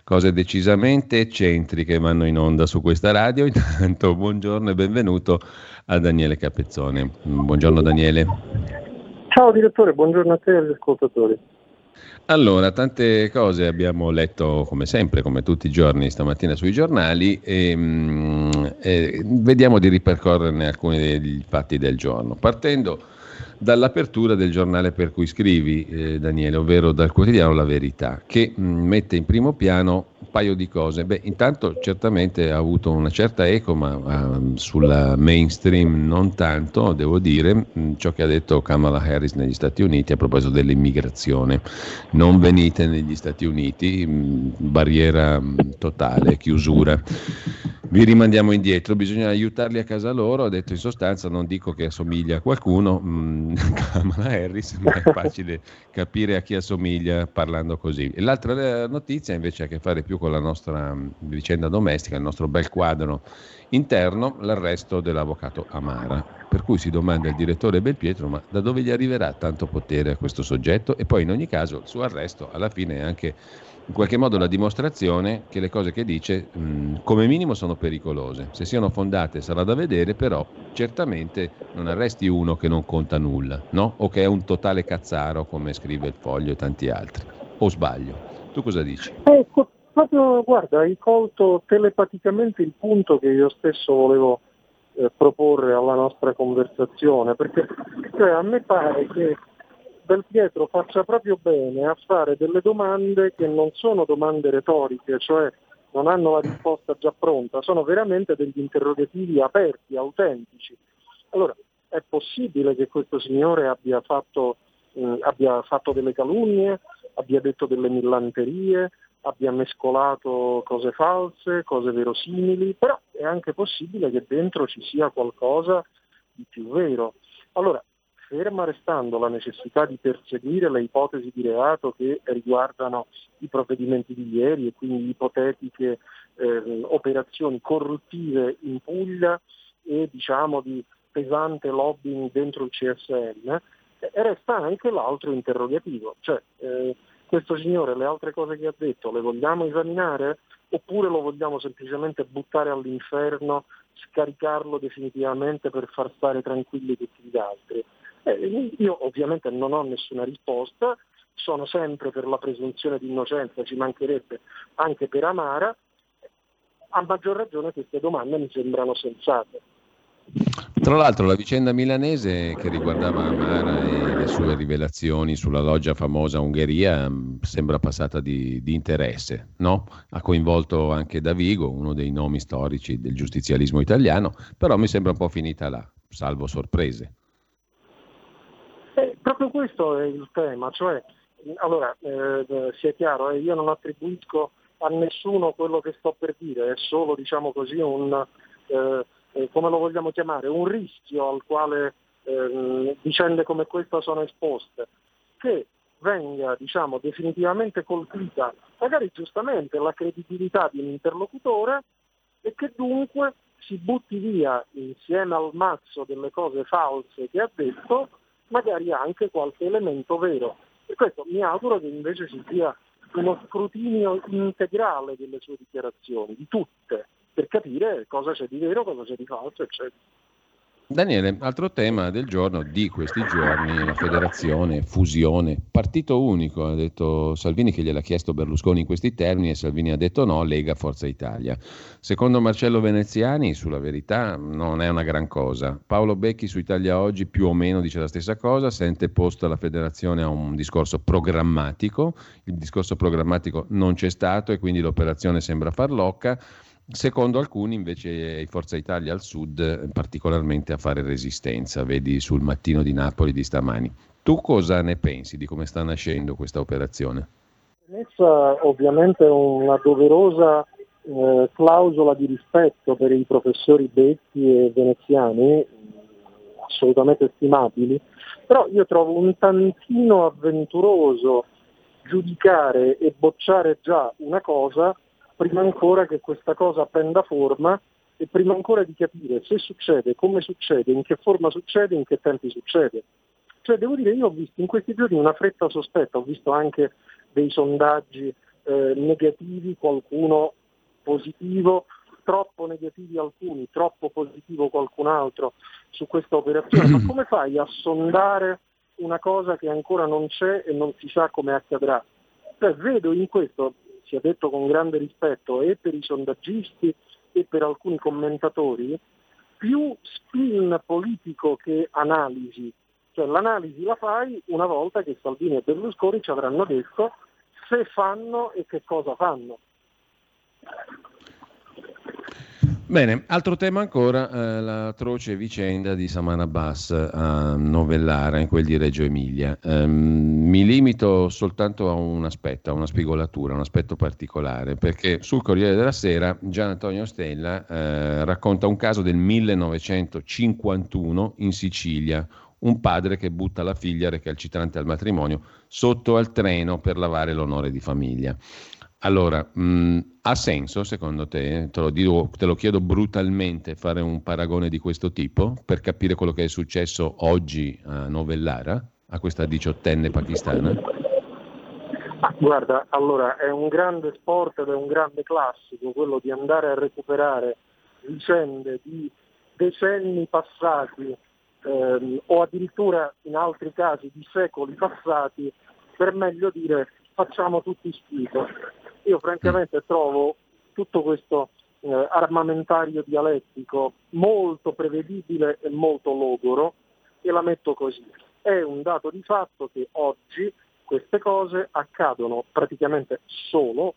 cose decisamente eccentriche vanno in onda su questa radio. Intanto buongiorno e benvenuto a Daniele Capezzone. Buongiorno Daniele. Ciao direttore, buongiorno a te e agli ascoltatori. Allora, tante cose abbiamo letto come sempre, come tutti i giorni stamattina sui giornali e, mm, e vediamo di ripercorrerne alcuni degli fatti del giorno. Partendo dall'apertura del giornale per cui scrivi, eh, Daniele, ovvero dal quotidiano La Verità, che mh, mm, mette in primo piano paio di cose. Beh, intanto certamente ha avuto una certa eco, ma uh, sulla mainstream non tanto, devo dire, mm, ciò che ha detto Kamala Harris negli Stati Uniti a proposito dell'immigrazione. Non venite negli Stati Uniti, mm, barriera totale, chiusura. Vi rimandiamo indietro, bisogna aiutarli a casa loro, ha detto in sostanza, non dico che assomiglia a qualcuno, Kamala Harris, ma è facile capire a chi assomiglia parlando così. E l'altra notizia invece ha a che fare più con la nostra vicenda domestica, il nostro bel quadro interno, l'arresto dell'avvocato Amara. Per cui si domanda il direttore Belpietro, ma da dove gli arriverà tanto potere a questo soggetto? E poi in ogni caso il suo arresto alla fine è anche in qualche modo la dimostrazione che le cose che dice mh, come minimo sono pericolose. Se siano fondate sarà da vedere, però certamente non arresti uno che non conta nulla, no? O che è un totale cazzaro, come scrive il Foglio e tanti altri. O sbaglio? Tu cosa dici? Ecco, proprio guarda, hai colto telepaticamente il punto che io stesso volevo eh, proporre alla nostra conversazione, perché cioè, a me pare che Del Pietro faccia proprio bene a fare delle domande che non sono domande retoriche, cioè non hanno la risposta già pronta, sono veramente degli interrogativi aperti, autentici. Allora, è possibile che questo signore abbia fatto, eh, abbia fatto delle calunnie, abbia detto delle millanterie, abbia mescolato cose false, cose verosimili, però è anche possibile che dentro ci sia qualcosa di più vero. Allora, ferma restando la necessità di perseguire le ipotesi di reato che riguardano i provvedimenti di ieri e quindi ipotetiche eh, operazioni corruttive in Puglia e diciamo di pesante lobbying dentro il CSM, eh, resta anche l'altro interrogativo, cioè eh, questo signore le altre cose che ha detto le vogliamo esaminare oppure lo vogliamo semplicemente buttare all'inferno, scaricarlo definitivamente per far stare tranquilli tutti gli altri? Eh, io ovviamente non ho nessuna risposta, sono sempre per la presunzione di innocenza, ci mancherebbe anche per Amara, a maggior ragione queste domande mi sembrano sensate. Tra l'altro la vicenda milanese che riguardava Amara e le sue rivelazioni sulla loggia famosa Ungheria mm, sembra passata di, di interesse, no? Ha coinvolto anche Davigo, uno dei nomi storici del giustizialismo italiano, però mi sembra un po' finita là, salvo sorprese. Eh, proprio questo è il tema, cioè, allora, eh, sia chiaro, eh, io non attribuisco a nessuno quello che sto per dire, è solo diciamo così, un, eh, eh, come lo vogliamo chiamare, un rischio al quale eh, vicende come questa sono esposte, che venga diciamo, definitivamente colpita, magari giustamente, la credibilità di un interlocutore e che dunque si butti via insieme al mazzo delle cose false che ha detto magari anche qualche elemento vero. Per questo mi auguro che invece ci sia uno scrutinio integrale delle sue dichiarazioni, di tutte, per capire cosa c'è di vero, cosa c'è di falso, eccetera. Daniele, altro tema del giorno, di questi giorni, la federazione, fusione, partito unico, ha detto Salvini che gliel'ha chiesto Berlusconi in questi termini e Salvini ha detto no, Lega Forza Italia. Secondo Marcello Veneziani, sulla verità, non è una gran cosa. Paolo Becchi su Italia Oggi più o meno dice la stessa cosa, sente posta la federazione a un discorso programmatico, il discorso programmatico non c'è stato e quindi l'operazione sembra farlocca. Secondo alcuni invece è Forza Italia al sud particolarmente a fare resistenza, vedi sul mattino di Napoli di stamani. Tu cosa ne pensi di come sta nascendo questa operazione? Messa ovviamente una doverosa eh, clausola di rispetto per i professori Becchi e veneziani, assolutamente stimabili, però io trovo un tantino avventuroso giudicare e bocciare già una cosa prima ancora che questa cosa prenda forma e prima ancora di capire se succede, come succede, in che forma succede, in che tempi succede. Cioè devo dire, io ho visto in questi giorni una fretta sospetta, ho visto anche dei sondaggi eh, negativi, qualcuno positivo, troppo negativi alcuni, troppo positivo qualcun altro su questa operazione. Ma come fai a sondare una cosa che ancora non c'è e non si sa come accadrà? Cioè, vedo in questo, sia detto con grande rispetto, e per i sondaggisti e per alcuni commentatori, più spin politico che analisi. Cioè l'analisi la fai una volta che Salvini e Berlusconi ci avranno detto se fanno e che cosa fanno. Bene, altro tema ancora, eh, l'atroce vicenda di Samana Abbas a Novellara, in quel di Reggio Emilia. Um, mi limito soltanto a un aspetto, a una spigolatura, un aspetto particolare, perché sul Corriere della Sera Gian Antonio Stella eh, racconta un caso del 1951 in Sicilia, un padre che butta la figlia recalcitrante al matrimonio sotto al treno per lavare l'onore di famiglia. Allora, mh, ha senso secondo te, te lo, dico, te lo, chiedo brutalmente, fare un paragone di questo tipo per capire quello che è successo oggi a Novellara, a questa diciottenne pakistana? Ah, guarda, allora è un grande sport ed è un grande classico quello di andare a recuperare vicende di decenni passati ehm, o addirittura in altri casi di secoli passati per meglio dire facciamo tutti schifo. Io francamente trovo tutto questo eh, armamentario dialettico molto prevedibile e molto logoro e la metto così. È un dato di fatto che oggi queste cose accadono praticamente solo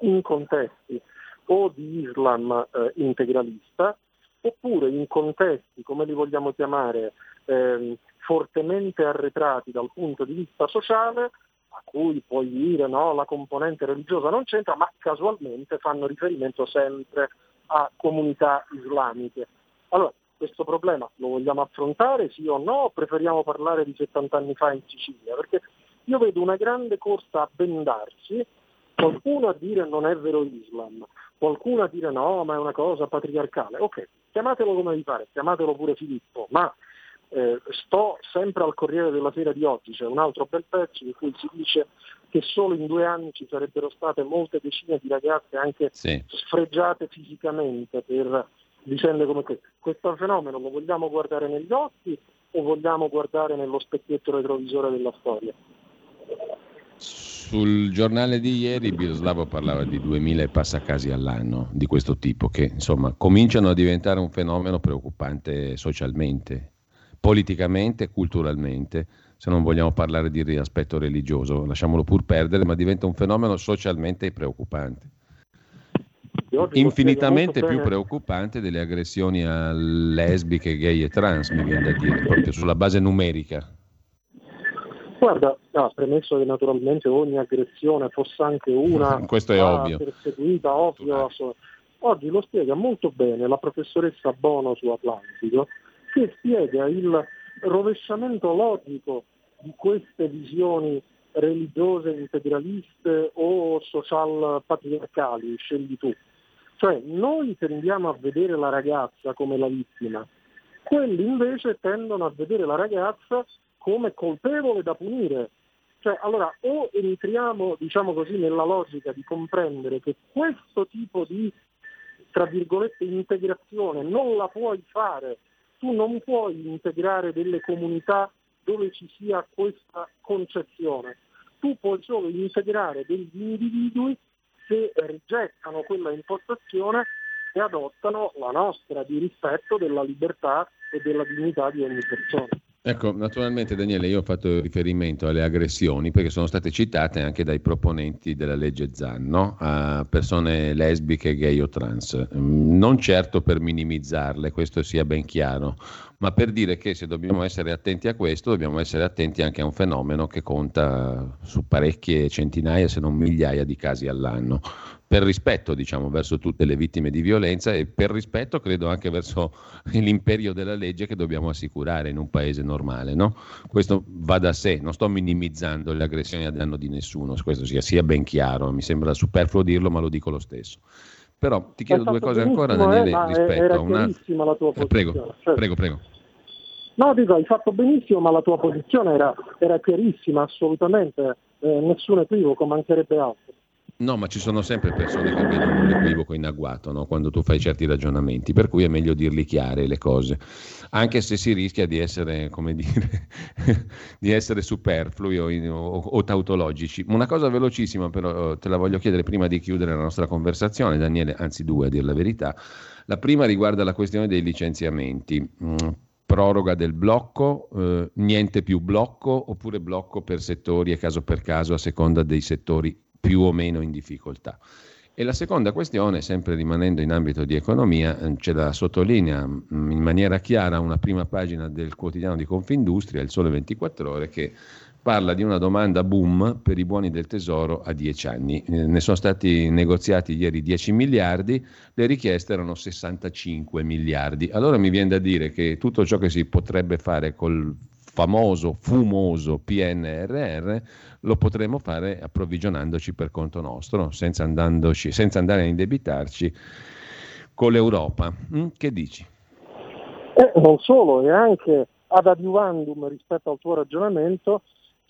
in contesti o di Islam eh, integralista oppure in contesti, come li vogliamo chiamare, eh, fortemente arretrati dal punto di vista sociale a cui puoi dire no, la componente religiosa non c'entra, ma casualmente fanno riferimento sempre a comunità islamiche. Allora, questo problema lo vogliamo affrontare, sì o no, o preferiamo parlare di 70 anni fa in Sicilia? Perché io vedo una grande corsa a bendarsi, qualcuno a dire non è vero l'Islam, qualcuno a dire no, ma è una cosa patriarcale. Ok, chiamatelo come vi pare, chiamatelo pure Filippo, ma eh, sto sempre al Corriere della Sera di oggi, c'è un altro bel pezzo in cui si dice che solo in due anni ci sarebbero state molte decine di ragazze anche sì. sfregiate fisicamente per vicende come queste. Questo fenomeno lo vogliamo guardare negli occhi o vogliamo guardare nello specchietto retrovisore della storia? Sul giornale di ieri Biroslavo parlava di 2000 passacasi all'anno di questo tipo che insomma cominciano a diventare un fenomeno preoccupante socialmente politicamente e culturalmente, se non vogliamo parlare di aspetto religioso, lasciamolo pur perdere, ma diventa un fenomeno socialmente preoccupante. Infinitamente più preoccupante delle aggressioni a lesbiche, gay e trans, mi viene da dire, proprio sulla base numerica. Guarda, no, premesso che naturalmente ogni aggressione fosse anche una Questo è ovvio. perseguita, ovvio, oggi lo spiega molto bene la professoressa Bono su Atlantico, che spiega il rovesciamento logico di queste visioni religiose, integraliste o social patriarcali, scegli tu. Cioè noi tendiamo a vedere la ragazza come la vittima, quelli invece tendono a vedere la ragazza come colpevole da punire. Cioè, allora, o entriamo, diciamo così, nella logica di comprendere che questo tipo di, tra virgolette, integrazione non la puoi fare tu non puoi integrare delle comunità dove ci sia questa concezione, tu puoi solo integrare degli individui che rigettano quella impostazione e adottano la nostra di rispetto della libertà e della dignità di ogni persona. Ecco, naturalmente Daniele, io ho fatto riferimento alle aggressioni perché sono state citate anche dai proponenti della legge ZAN, no? a persone lesbiche, gay o trans. Mm, non certo per minimizzarle, questo sia ben chiaro, ma per dire che se dobbiamo essere attenti a questo, dobbiamo essere attenti anche a un fenomeno che conta su parecchie centinaia, se non migliaia di casi all'anno per rispetto diciamo, verso tutte le vittime di violenza e per rispetto credo anche verso l'imperio della legge che dobbiamo assicurare in un paese normale. No? Questo va da sé, non sto minimizzando le aggressioni a danno di nessuno, questo sia, sia ben chiaro, mi sembra superfluo dirlo ma lo dico lo stesso. Però ti chiedo due cose ancora Daniele eh, rispetto a una... la tua eh, prego, certo. prego, prego. No, dico, hai fatto benissimo, ma la tua posizione era, era chiarissima, assolutamente, eh, nessun equivoco, mancherebbe altro. No, ma ci sono sempre persone che vedono un equivoco in agguato no? quando tu fai certi ragionamenti, per cui è meglio dirli chiare le cose, anche se si rischia di essere, come dire, di essere superflui o, o, o, tautologici. Una cosa velocissima però te la voglio chiedere prima di chiudere la nostra conversazione, Daniele, anzi due a dire la verità. La prima riguarda la questione dei licenziamenti. Mm, proroga del blocco, eh, niente più blocco oppure blocco per settori e caso per caso a seconda dei settori più o meno in difficoltà. E la seconda questione, sempre rimanendo in ambito di economia, eh, ce la sottolinea mm, in maniera chiara una prima pagina del quotidiano di Confindustria, il Sole 24 Ore, che parla di una domanda boom per i buoni del tesoro a 10 anni. Eh, ne sono stati negoziati ieri 10 miliardi, le richieste erano 65 miliardi. Allora mi viene da dire che tutto ciò che si potrebbe fare col famoso, fumoso PNRR lo potremo fare approvvigionandoci per conto nostro, senza, senza andare a indebitarci con l'Europa. Mm? Che dici? Eh, non solo, e anche ad adiuvandum rispetto al tuo ragionamento,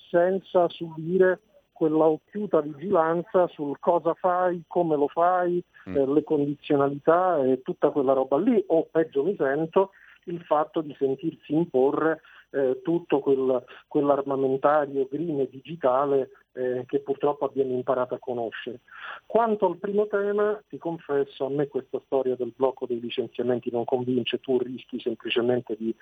senza subire quella occhiuta vigilanza sul cosa fai, come lo fai, mm. eh, le condizionalità e tutta quella roba lì, o peggio mi sento, il fatto di sentirsi imporre eh, tutto quel, quell'armamentario green e digitale eh, che purtroppo abbiamo imparato a conoscere. Quanto al primo tema, ti confesso, a me questa storia del blocco dei licenziamenti non convince, tu rischi semplicemente di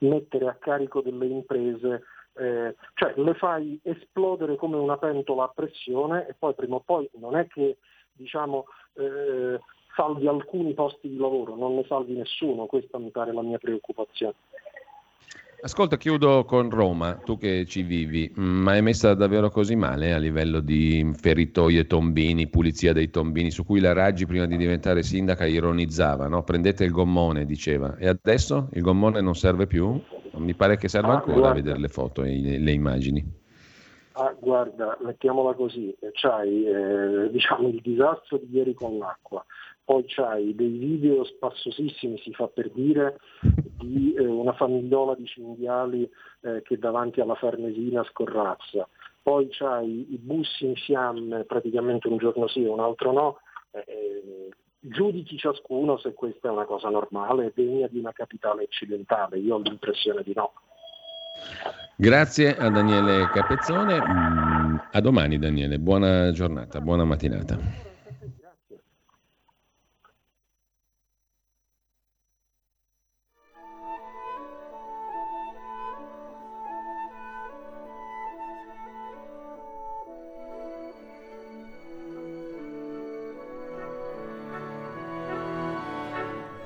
mettere a carico delle imprese eh, cioè le fai esplodere come una pentola a pressione e poi prima o poi non è che diciamo, eh, salvi alcuni posti di lavoro, non ne salvi nessuno, questa mi pare la mia preoccupazione. Ascolta, chiudo con Roma, tu che ci vivi, ma è messa davvero così male a livello di feritoie, tombini, pulizia dei tombini, su cui la Raggi prima di diventare sindaca ironizzava, no? prendete il gommone, diceva, e adesso il gommone non serve più? Mi pare che serva ah, ancora guarda. a vedere le foto e le immagini. Ah, guarda, mettiamola così, c'hai eh, diciamo, il disastro di ieri con l'acqua, poi c'hai dei video spassosissimi, si fa per dire, di eh, una famigliola di cinghiali eh, che davanti alla Farnesina scorrazza, poi c'hai i bus in fiamme praticamente un giorno sì e un altro no, eh, giudichi ciascuno se questa è una cosa normale, degna di una capitale occidentale, io ho l'impressione di no. Grazie a Daniele Capezzone, mm, a domani Daniele, buona giornata, buona mattinata.